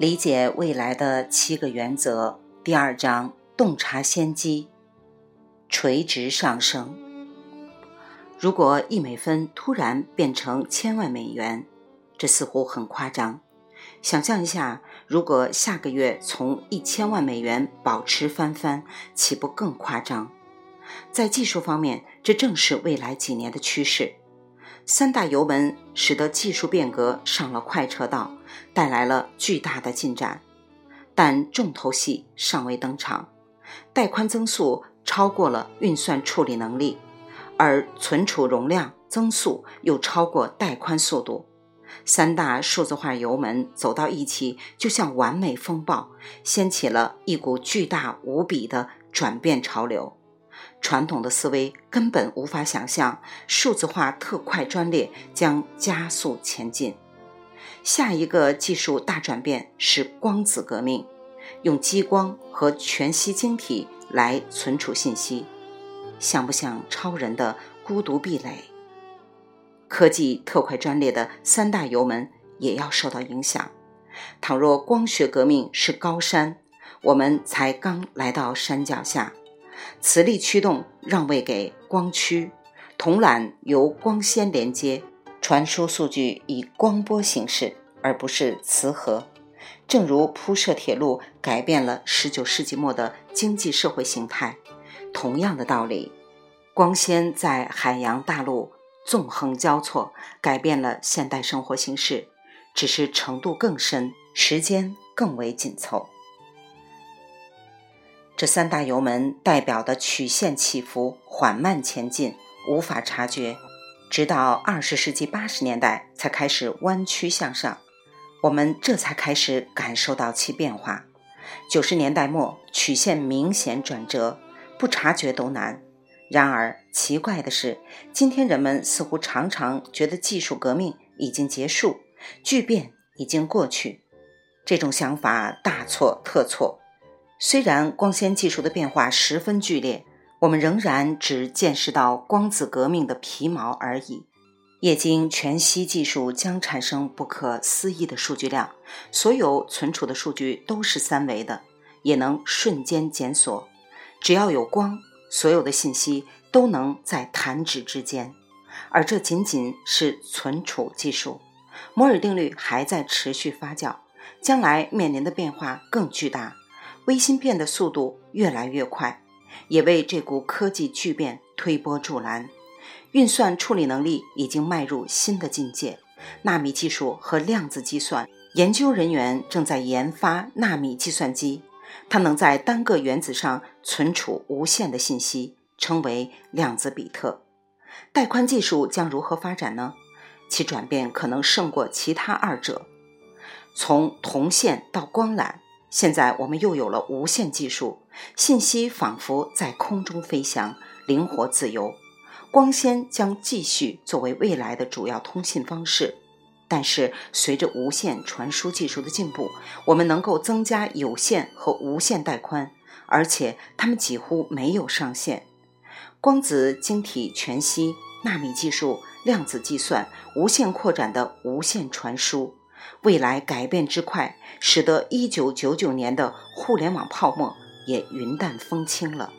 理解未来的七个原则，第二章：洞察先机，垂直上升。如果一美分突然变成千万美元，这似乎很夸张。想象一下，如果下个月从一千万美元保持翻番，岂不更夸张？在技术方面，这正是未来几年的趋势。三大油门使得技术变革上了快车道，带来了巨大的进展，但重头戏尚未登场。带宽增速超过了运算处理能力，而存储容量增速又超过带宽速度。三大数字化油门走到一起，就像完美风暴，掀起了一股巨大无比的转变潮流。传统的思维根本无法想象，数字化特快专列将加速前进。下一个技术大转变是光子革命，用激光和全息晶体来存储信息，像不像超人的孤独壁垒？科技特快专列的三大油门也要受到影响。倘若光学革命是高山，我们才刚来到山脚下。磁力驱动让位给光驱，铜缆由光纤连接，传输数据以光波形式，而不是磁核。正如铺设铁路改变了19世纪末的经济社会形态，同样的道理，光纤在海洋大陆纵横交错，改变了现代生活形式，只是程度更深，时间更为紧凑。这三大油门代表的曲线起伏缓慢前进，无法察觉，直到二十世纪八十年代才开始弯曲向上，我们这才开始感受到其变化。九十年代末，曲线明显转折，不察觉都难。然而奇怪的是，今天人们似乎常常觉得技术革命已经结束，巨变已经过去。这种想法大错特错。虽然光纤技术的变化十分剧烈，我们仍然只见识到光子革命的皮毛而已。液晶全息技术将产生不可思议的数据量，所有存储的数据都是三维的，也能瞬间检索。只要有光，所有的信息都能在弹指之间。而这仅仅是存储技术，摩尔定律还在持续发酵，将来面临的变化更巨大。微芯片的速度越来越快，也为这股科技巨变推波助澜。运算处理能力已经迈入新的境界，纳米技术和量子计算研究人员正在研发纳米计算机，它能在单个原子上存储无限的信息，称为量子比特。带宽技术将如何发展呢？其转变可能胜过其他二者。从铜线到光缆。现在我们又有了无线技术，信息仿佛在空中飞翔，灵活自由。光纤将继续作为未来的主要通信方式，但是随着无线传输技术的进步，我们能够增加有线和无线带宽，而且它们几乎没有上限。光子晶体全息、纳米技术、量子计算、无限扩展的无线传输。未来改变之快，使得1999年的互联网泡沫也云淡风轻了。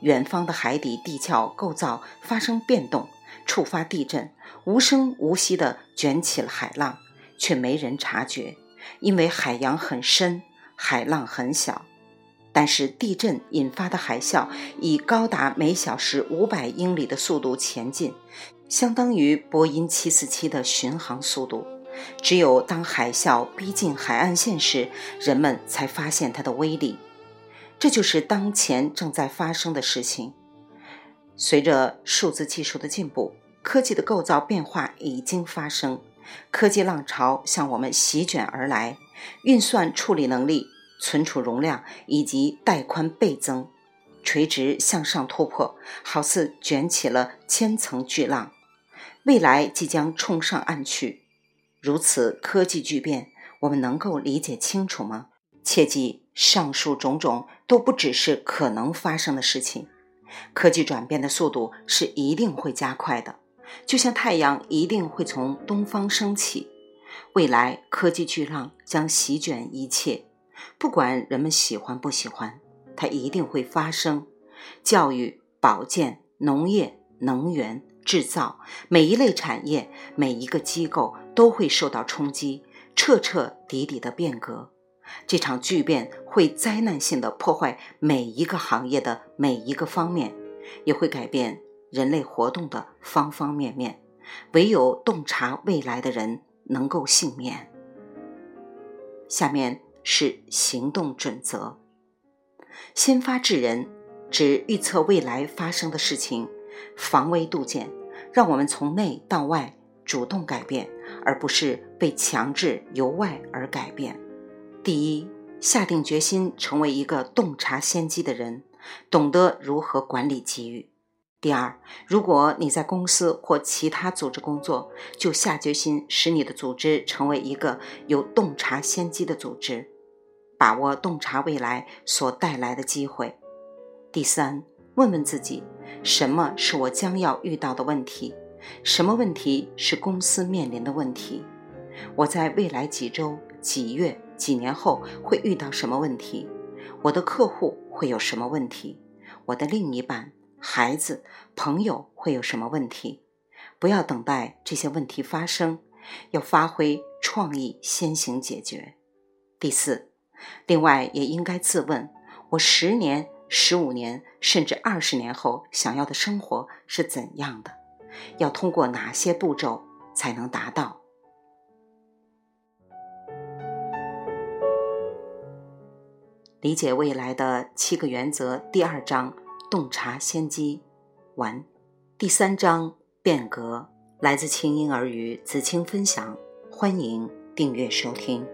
远方的海底地壳构造发生变动，触发地震，无声无息地卷起了海浪，却没人察觉，因为海洋很深，海浪很小。但是地震引发的海啸以高达每小时500英里的速度前进，相当于波音747的巡航速度。只有当海啸逼近海岸线时，人们才发现它的威力。这就是当前正在发生的事情。随着数字技术的进步，科技的构造变化已经发生，科技浪潮向我们席卷而来。运算处理能力、存储容量以及带宽倍增，垂直向上突破，好似卷起了千层巨浪，未来即将冲上岸去。如此科技巨变，我们能够理解清楚吗？切记，上述种种都不只是可能发生的事情。科技转变的速度是一定会加快的，就像太阳一定会从东方升起。未来科技巨浪将席卷一切，不管人们喜欢不喜欢，它一定会发生。教育、保健、农业、能源、制造，每一类产业、每一个机构都会受到冲击，彻彻底底的变革。这场巨变会灾难性的破坏每一个行业的每一个方面，也会改变人类活动的方方面面。唯有洞察未来的人。能够幸免。下面是行动准则：先发制人，指预测未来发生的事情；防微杜渐，让我们从内到外主动改变，而不是被强制由外而改变。第一，下定决心成为一个洞察先机的人，懂得如何管理机遇。第二，如果你在公司或其他组织工作，就下决心使你的组织成为一个有洞察先机的组织，把握洞察未来所带来的机会。第三，问问自己，什么是我将要遇到的问题？什么问题是公司面临的问题？我在未来几周、几月、几年后会遇到什么问题？我的客户会有什么问题？我的另一半？孩子、朋友会有什么问题？不要等待这些问题发生，要发挥创意，先行解决。第四，另外也应该自问：我十年、十五年，甚至二十年后想要的生活是怎样的？要通过哪些步骤才能达到？理解未来的七个原则，第二章。洞察先机，完。第三章变革，来自清音儿语子青分享，欢迎订阅收听。